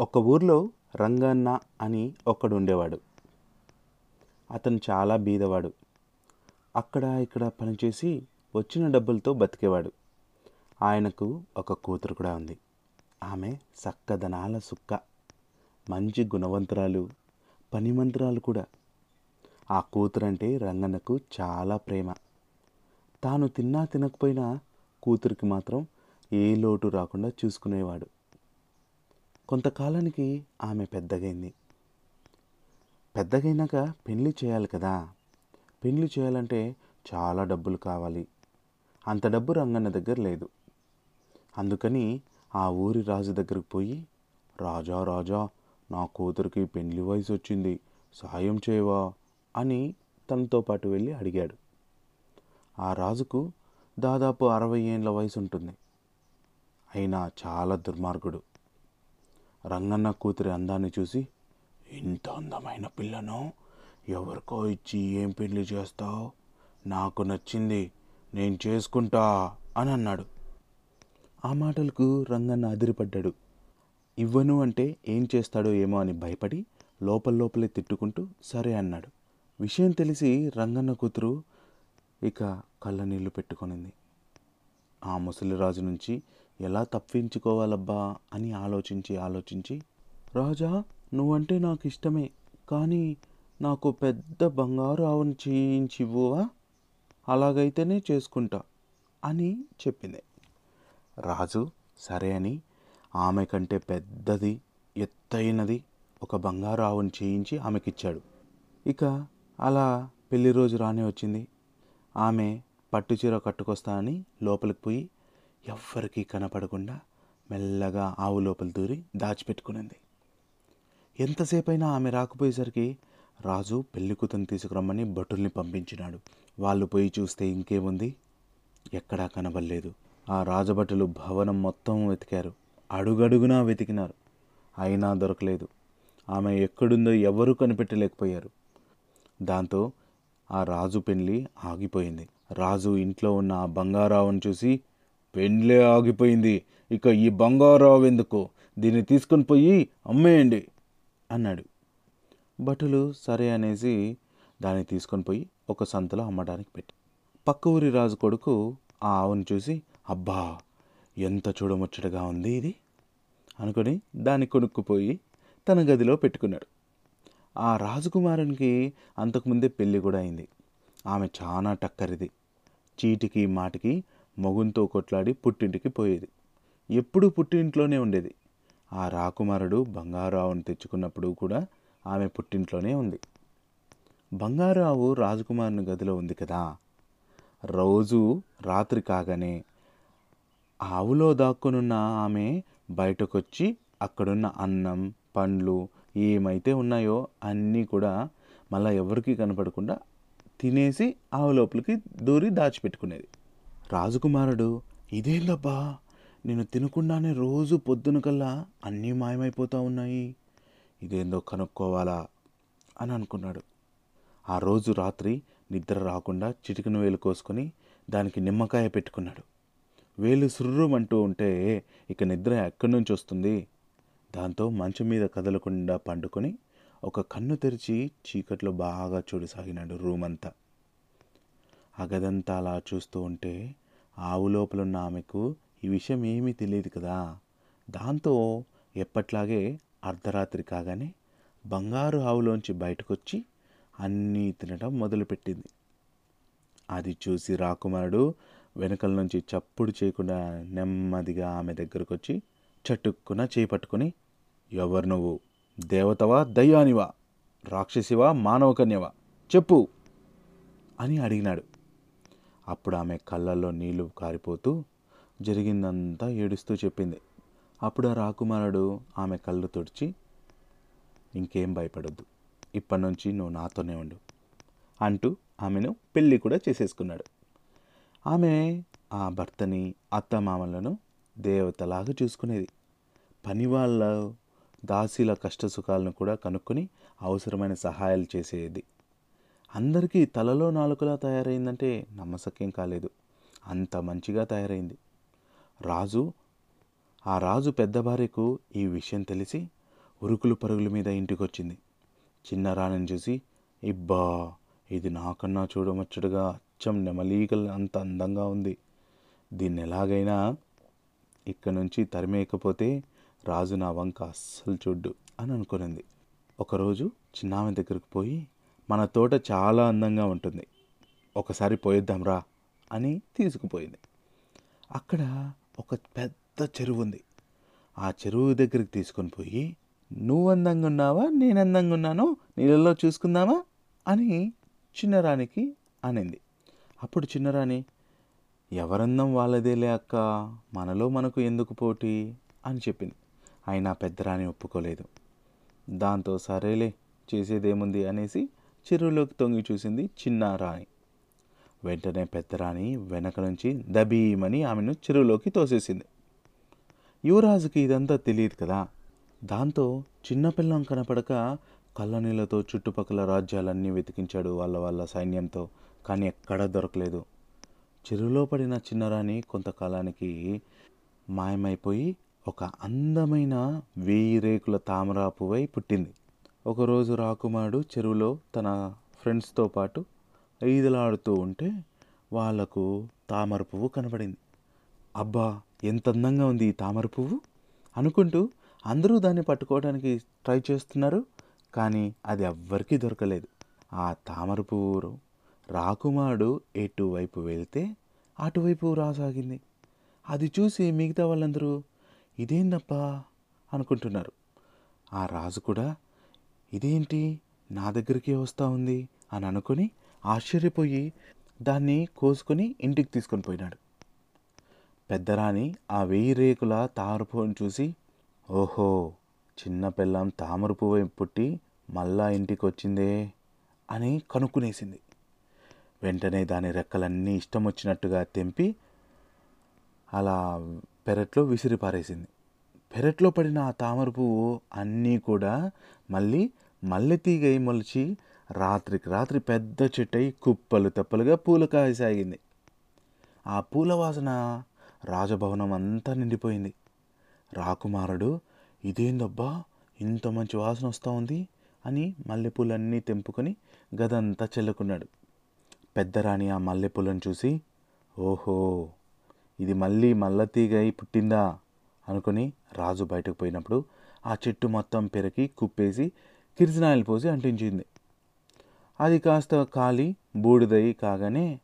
ఒక ఊర్లో రంగన్న అని ఒకడు ఉండేవాడు అతను చాలా బీదవాడు. అక్కడ ఇక్కడ పనిచేసి వచ్చిన డబ్బులతో బతికేవాడు. ఆయనకు ఒక కూతురు కూడా ఉంది. ఆమె సక్కదనాల సుక్క. మంచి గుణవంతురాలు. పనిమంతురాలు కూడా. ఆ కూతురంటే రంగన్నకు చాలా ప్రేమ. తాను తిన్నా తినకపోయినా కూతురికి మాత్రం ఏ లోటు రాకుండా చూసుకునేవాడు. కొంతకాలానికి ఆమె పెద్దగైంది. పెద్దగైనాక పెళ్ళి చేయాలి కదా. పెళ్ళి చేయాలంటే చాలా డబ్బులు కావాలి. అంత డబ్బు రంగన్న దగ్గర లేదు. అందుకని ఆ ఊరి రాజు దగ్గరకు పోయి రాజా రాజా నా కూతురికి పెళ్ళి వయసు వచ్చింది. సాయం చేయవా? అని తనతో పాటు వెళ్ళి అడిగాడు. ఆ రాజుకు దాదాపు అరవై ఏండ్ల వయసు ఉంటుంది అయినా చాలా దుర్మార్గుడు. రంగన్న కూతురి అందాన్ని చూసి ఇంత అందమైన పిల్లను ఎవరికో ఇచ్చి ఏం పెళ్ళి చేస్తావు? నాకు నచ్చింది నేను చేసుకుంటా అని అన్నాడు. ఆ మాటలకు రంగన్న అదిరిపడ్డాడు. ఇవ్వను అంటే ఏం చేస్తాడో ఏమో అని భయపడి లోపల లోపలే తిట్టుకుంటూ సరే అన్నాడు. విషయం తెలిసి రంగన్న కూతురు ఇక కళ్ళ నీళ్ళు పెట్టుకొనింది. ఆ ముసలిరాజు నుంచి ఎలా తప్పించుకోవాలబ్బా అని ఆలోచించి ఆలోచించి రాజా నువ్వంటే నాకు ఇష్టమే కానీ నాకు పెద్ద బంగారు ఆవును చేయించివ్వువా? అలాగైతేనే చేసుకుంటా అని చెప్పింది. రాజు సరే అని. ఆమె కంటే పెద్దది ఎత్తైనది ఒక బంగారు ఆవును చేయించి ఆమెకిచ్చాడు. ఇక అలా పెళ్ళి రోజు రానే వచ్చింది. ఆమె పట్టుచీర కట్టుకొస్తానని లోపలికి పోయి ఎవ్వరికీ కనపడకుండా మెల్లగా ఆవు లోపల దూరి దాచిపెట్టుకునింది. ఎంతసేపైనా ఆమె రాకపోయేసరికి రాజు పెళ్ళికూతను తీసుకురమ్మని భటుల్ని పంపించినాడు. వాళ్ళు పోయి చూస్తే ఇంకేముంది? ఎక్కడా కనబడలేదు. ఆ రాజభటులు భవనం మొత్తం వెతికారు. అడుగడుగునా వెతికినారు. అయినా దొరకలేదు. ఆమె ఎక్కడుందో ఎవరూ కనిపెట్టలేకపోయారు. దాంతో ఆ రాజు పెళ్ళి ఆగిపోయింది. రాజు ఇంట్లో ఉన్న ఆ బంగారావును చూసి పెండ్లే ఆగిపోయింది. ఇక ఈ బంగారావు ఎందుకు? దీన్ని తీసుకుని పోయి అమ్మేయండి అన్నాడు. భటులు సరే అనేసి దాన్ని తీసుకొని పోయి ఒక సంతలో అమ్మడానికి పెట్టి పక్క ఊరి రాజు కొడుకు ఆ ఆవును చూసి అబ్బా ఎంత చూడముచ్చటగా ఉంది ఇది అనుకొని దాన్ని కొనుక్కుపోయి తన గదిలో పెట్టుకున్నాడు. ఆ రాజకుమారునికి అంతకుముందే పెళ్ళి కూడా అయింది. ఆమె చాలా టక్కరిది. చీటికి మాటికి మొగుంతో కొట్లాడి పుట్టింటికి పోయేది. ఎప్పుడూ పుట్టింట్లోనే ఉండేది. ఆ రాకుమారుడు బంగారావును తెచ్చుకున్నప్పుడు కూడా ఆమె పుట్టింట్లోనే ఉంది. బంగారు ఆవు రాజకుమారుని గదిలో ఉంది కదా. రోజు రాత్రి కాగానే ఆవులో దాక్కునున్న ఆమె బయటకొచ్చి అక్కడున్న అన్నం పండ్లు ఏమైతే ఉన్నాయో అన్నీ కూడా మళ్ళీ ఎవరికీ కనపడకుండా తినేసి ఆవు లోపలికి దూరి దాచిపెట్టుకునేది. రాజకుమారుడు ఇదేందబ్బా? నేను తినకుండానే రోజు పొద్దున కల్లా అన్నీ మాయమైపోతూ ఉన్నాయి. ఇదేందో కనుక్కోవాలా? అని అనుకున్నాడు. ఆ రోజు రాత్రి నిద్ర రాకుండా చిటికిన వేలు కోసుకొని దానికి నిమ్మకాయ పెట్టుకున్నాడు. వేలు సుర్రుమంటూ ఉంటే ఇక నిద్ర ఎక్కడి నుంచి వస్తుంది? దాంతో మంచం మీద కదలకుండా పండుకొని ఒక కన్ను తెరిచి చీకట్లో బాగా చూడసాగినాడు రూమ్ అంతా ఆ గదంతా అలా చూస్తూ ఉంటే ఆవు లోపల ఉన్న ఆమెకు ఈ విషయం ఏమీ తెలియదు కదా. దాంతో ఎప్పట్లాగే అర్ధరాత్రి కాగానే బంగారు ఆవులోంచి బయటకొచ్చి అన్నీ తినడం మొదలుపెట్టింది. అది చూసి రాకుమారుడు వెనకల నుంచి చప్పుడు చేయకుండా నెమ్మదిగా ఆమె దగ్గరకు వచ్చి చటుక్కున చేపట్టుకొని ఎవరు నువ్వు? దేవతవా దయ్యానివా రాక్షసివా మానవకన్యవా? చెప్పు అని అడిగినాడు. అప్పుడు ఆమె కళ్ళల్లో నీళ్ళు కారిపోతూ జరిగిందంతా ఏడుస్తూ చెప్పింది. అప్పుడు ఆ రాకుమారుడు ఆమె కళ్ళు తుడిచి ఇంకేం భయపడొద్దు ఇప్పటి నుంచి నువ్వు నాతోనే ఉండు అంటూ ఆమెను పెళ్ళి కూడా చేసేసుకున్నాడు. ఆమె ఆ భర్తని అత్తమామలను దేవతలాగా చూసుకునేది. పని వాళ్ళ దాసీల కష్ట సుఖాలను కూడా కనుక్కొని అవసరమైన సహాయాలు చేసేది. అందరికీ తలలో నాలుకలా తయారైందంటే నమ్మసక్యం కాలేదు. అంత మంచిగా తయారైంది. రాజు ఆ రాజు పెద్ద భార్యకు ఈ విషయం తెలిసి ఉరుకులు పరుగుల మీద ఇంటికొచ్చింది. చిన్న రాణిని చూసి ఇబ్బా ఇది నాకన్నా చూడముచ్చటగా అచ్చం నెమలీగల అంత అందంగా ఉంది. దీన్ని ఎలాగైనా ఇక్కడ నుంచి తరిమేయకపోతే రాజు నా వంక అస్సలు చూడ్డు అని అనుకునింది. ఒకరోజు చిన్నామె దగ్గరకు పోయి మన తోట చాలా అందంగా ఉంటుంది ఒకసారి పోయిద్దాం రా అని తీసుకుపోయింది. అక్కడ ఒక పెద్ద చెరువు ఉంది. ఆ చెరువు దగ్గరికి తీసుకొని పోయి నువ్వు అందంగా ఉన్నావా? నేను అందంగా ఉన్నానో? నీళ్ళలో చూసుకుందామా? అని చిన్నరానికి అనింది. అప్పుడు చిన్నరాణి ఎవరందం వాళ్ళదేలే అక్క? మనలో మనకు ఎందుకు పోటీ? అని చెప్పింది. అయినా పెద్దరాని ఒప్పుకోలేదు. దాంతో సరేలే చేసేదేముంది అనేసి చెరువులోకి తొంగి చూసింది చిన్న రాణి వెంటనే పెద్దరాణి వెనక నుంచి దబీమని ఆమెను చెరువులోకి తోసేసింది. యువరాజుకి ఇదంతా తెలియదు కదా. దాంతో చిన్నపిల్లం కనపడక కళ్ళనీళ్ళతో చుట్టుపక్కల రాజ్యాలన్నీ వెతికించాడు వాళ్ళ వాళ్ళ సైన్యంతో కానీ ఎక్కడా దొరకలేదు. చెరువులో పడిన చిన్నరాణి కొంతకాలానికి మాయమైపోయి ఒక అందమైన వేయి రేకుల తామరాపువై పుట్టింది. ఒకరోజు రాకుమారుడు చెరువులో తన ఫ్రెండ్స్తో పాటు ఈదలాడుతూ ఉంటే వాళ్ళకు తామర పువ్వు కనబడింది. అబ్బా ఎంత అందంగా ఉంది ఈ తామర పువ్వు! అనుకుంటూ అందరూ దాన్ని పట్టుకోవడానికి ట్రై చేస్తున్నారు కానీ అది ఎవ్వరికీ దొరకలేదు. ఆ తామర పువ్వు రాకుమారుడు ఎటువైపు వెళ్తే అటువైపు రాసాగింది. అది చూసి మిగతా వాళ్ళందరూ ఇదేందబ్బా అనుకుంటున్నారు. ఆ రాజు కూడా ఇదేంటి? నా దగ్గరికే వస్తూ ఉంది అని అనుకొని ఆశ్చర్యపోయి దాన్ని కోసుకొని ఇంటికి తీసుకొని పోయినాడు. పెద్దరాణి ఆ వెయ్యి రేకుల తామర పువ్వును చూసి ఓహో చిన్న పిల్లం తామర పువ్వు పుట్టి మళ్ళా ఇంటికి వచ్చిందే అని కనుక్కునేసింది. వెంటనే దాని రెక్కలన్నీ ఇష్టం వచ్చినట్టుగా తెంపి అలా పెరట్లో విసిరిపారేసింది పెరట్లో పడిన ఆ తామర పువ్వు అన్నీ కూడా మళ్ళీ మల్లె తీగై మొలిచి రాత్రికి రాత్రి పెద్ద చెట్టై కుప్పలు తెప్పలుగా పూలు కాయసాగింది. ఆ పూల వాసన రాజభవనం అంతా నిండిపోయింది. రాకుమారుడు ఇదేందబ్బా ఇంత మంచి వాసన వస్తూ ఉంది అని మల్లెపూలన్నీ తెంపుకొని గదంతా చెల్లుకున్నాడు. పెద్దరాణి ఆ మల్లెపూలను చూసి ఓహో ఇది మళ్ళీ మల్లతీగై పుట్టిందా? అనుకుని రాజు బయటకు పోయినప్పుడు ఆ చెట్టు మొత్తం పెరికి కుప్పేసి కిరిసినాయలు పోసి అంటించింది. అది కాస్త కాలి బూడిదై కాగానే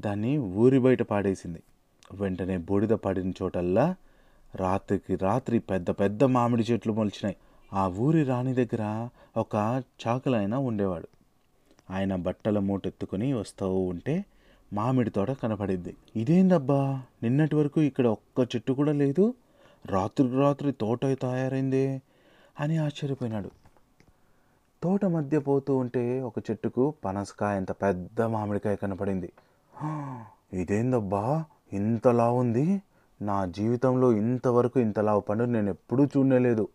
దాన్ని ఊరి బయట పాడేసింది. వెంటనే బూడిద పడిన చోటల్లా రాత్రికి రాత్రి పెద్ద పెద్ద మామిడి చెట్లు మొలిచినాయి. ఆ ఊరి రాణి దగ్గర ఒక చాకలైన ఉండేవాడు. ఆయన బట్టల మూటెత్తుకుని వస్తూ ఉంటే మామిడి తోట కనపడింది. ఇదేందబ్బా? నిన్నటి వరకు ఇక్కడ ఒక్క చెట్టు కూడా లేదు. రాత్రికి రాత్రి తోట తయారైందే అని ఆశ్చర్యపోయినాడు. తోట మధ్య పోతూ ఉంటే ఒక చెట్టుకు పనసకాయ అంత పెద్ద మామిడికాయ కనపడింది. ఇదేందబ్బా? ఇంతలా ఉంది? నా జీవితంలో ఇంతవరకు ఇంతలా పండు నేను ఎప్పుడూ చూడలేదు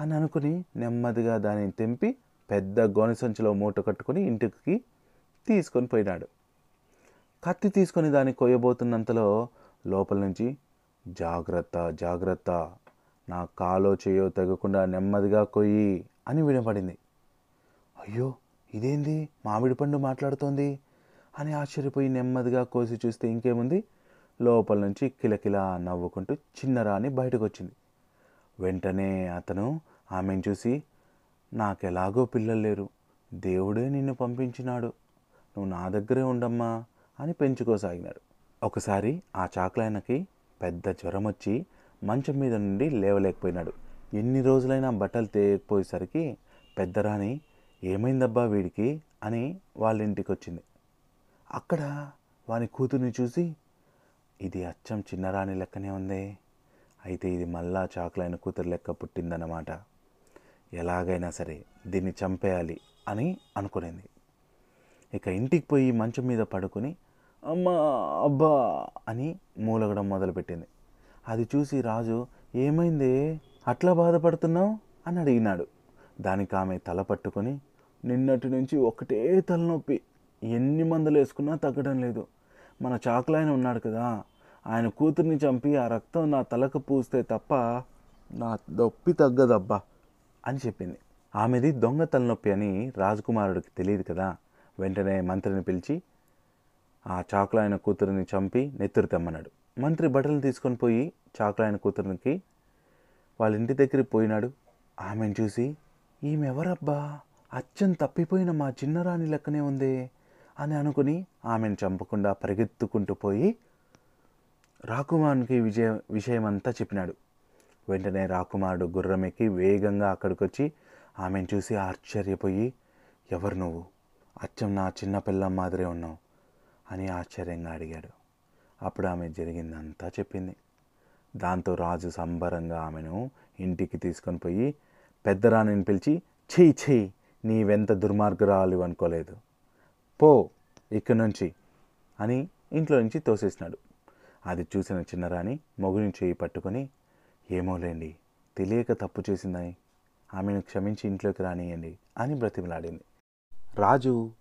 అని అనుకుని నెమ్మదిగా దానిని తెంపి పెద్ద గోనె సంచిలో మూట కట్టుకొని ఇంటికి తీసుకొని పోయినాడు. కత్తి తీసుకొని దాన్ని కొయ్యబోతున్నంతలో లోపల నుంచి జాగ్రత్త జాగ్రత్త నా కాలో చేయో తగ్గకుండా నెమ్మదిగా కొయ్యి అని వినపడింది. అయ్యో ఇదేంది? మామిడి పండు మాట్లాడుతోంది అని ఆశ్చర్యపోయి నెమ్మదిగా కోసి చూస్తే ఇంకేముంది? లోపల నుంచి కిలకిలా నవ్వుకుంటూ చిన్నరాణి బయటకు వచ్చింది వెంటనే అతను ఆమెను చూసి నాకెలాగో పిల్లలు లేరు. దేవుడే నిన్ను పంపించినాడు. నువ్వు నా దగ్గరే ఉండమ్మా. అని పెంచుకోసాగినాడు ఒకసారి ఆ చాకలాయనకి పెద్ద జ్వరం వచ్చి మంచం మీద నుండి లేవలేకపోయినాడు. ఎన్ని రోజులైనా బట్టలు తేయకపోయేసరికి పెద్దరాని ఏమైందబ్బా వీడికి? అని వాళ్ళ ఇంటికి వచ్చింది అక్కడ వాని కూతుర్ని చూసి ఇది అచ్చం చిన్నరాణి లెక్కనే ఉందే. అయితే ఇది మళ్ళా చాకులైన కూతురు లెక్క పుట్టిందన్నమాట. ఎలాగైనా సరే దీన్ని చంపేయాలి అని అనుకునేది. ఇక ఇంటికి పోయి మంచం మీద పడుకుని అమ్మా అబ్బా అని మూలగడం మొదలుపెట్టింది. అది చూసి రాజు ఏమైంది? అట్లా బాధపడుతున్నావు? అని అడిగినాడు. దానికి ఆమె తల పట్టుకొని నిన్నటి నుంచి ఒకటే తలనొప్పి. ఎన్ని మందులు వేసుకున్నా తగ్గడం లేదు. మన చాకులాయన ఉన్నాడు కదా. ఆయన కూతుర్ని చంపి ఆ రక్తం నా తలకు పూస్తే తప్ప నా నొప్పి తగ్గదబ్బా అని చెప్పింది. ఆమెది దొంగ తలనొప్పి అని రాజకుమారుడికి తెలియదు కదా. వెంటనే మంత్రిని పిలిచి ఆ చాకులాయన కూతురిని చంపి నెత్తురు తెమ్మన్నాడు. మంత్రి బట్టలు తీసుకొని పోయి చాకులాయన కూతురికి వాళ్ళ ఇంటి దగ్గరికి పోయినాడు. ఆమెను చూసి ఈమెవరబ్బా? అచ్చం తప్పిపోయిన మా చిన్నరాణి లెక్కనే ఉందే? అని అనుకుని ఆమెను చంపకుండా పరిగెత్తుకుంటూ పోయి రాకుమారునికి విజయ విషయమంతా చెప్పినాడు. వెంటనే రాకుమారుడు గుర్రమెక్కి వేగంగా అక్కడికొచ్చి ఆమెను చూసి ఆశ్చర్యపోయి ఎవరు నువ్వు? అచ్చం నా చిన్న పిల్లం మాదిరే ఉన్నావు. అని ఆశ్చర్యంగా అడిగాడు. అప్పుడు ఆమె జరిగిందంతా చెప్పింది. దాంతో రాజు సంబరంగా ఆమెను ఇంటికి తీసుకొని పోయి పెద్దరాణిని పిలిచి చెయ్యి చెయ్యి నీవెంత దుర్మార్గురాలు అనుకోలేదు. పో ఇక్కడి నుంచి అని ఇంట్లో నుంచి తోసేసినాడు. అది చూసిన చిన్నరాణి మొగుని చేయి పట్టుకొని ఏమోలేండి తెలియక తప్పు చేసిందని ఆమెను క్షమించి ఇంట్లోకి రానియండి అని బ్రతిమలాడింది. రాజు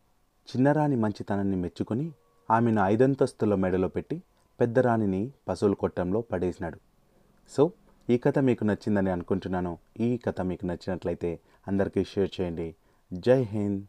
చిన్నరాణి మంచితనాన్ని మెచ్చుకొని ఆమెను ఐదంతస్తుల మెడలో పెట్టి పెద్దరాణిని పశువుల కొట్టంలో పడేసినాడు. సో ఈ కథ మీకు నచ్చిందని అనుకుంటున్నాను. ఈ కథ మీకు నచ్చినట్లయితే అందరికీ షేర్ చేయండి. జై హింద్.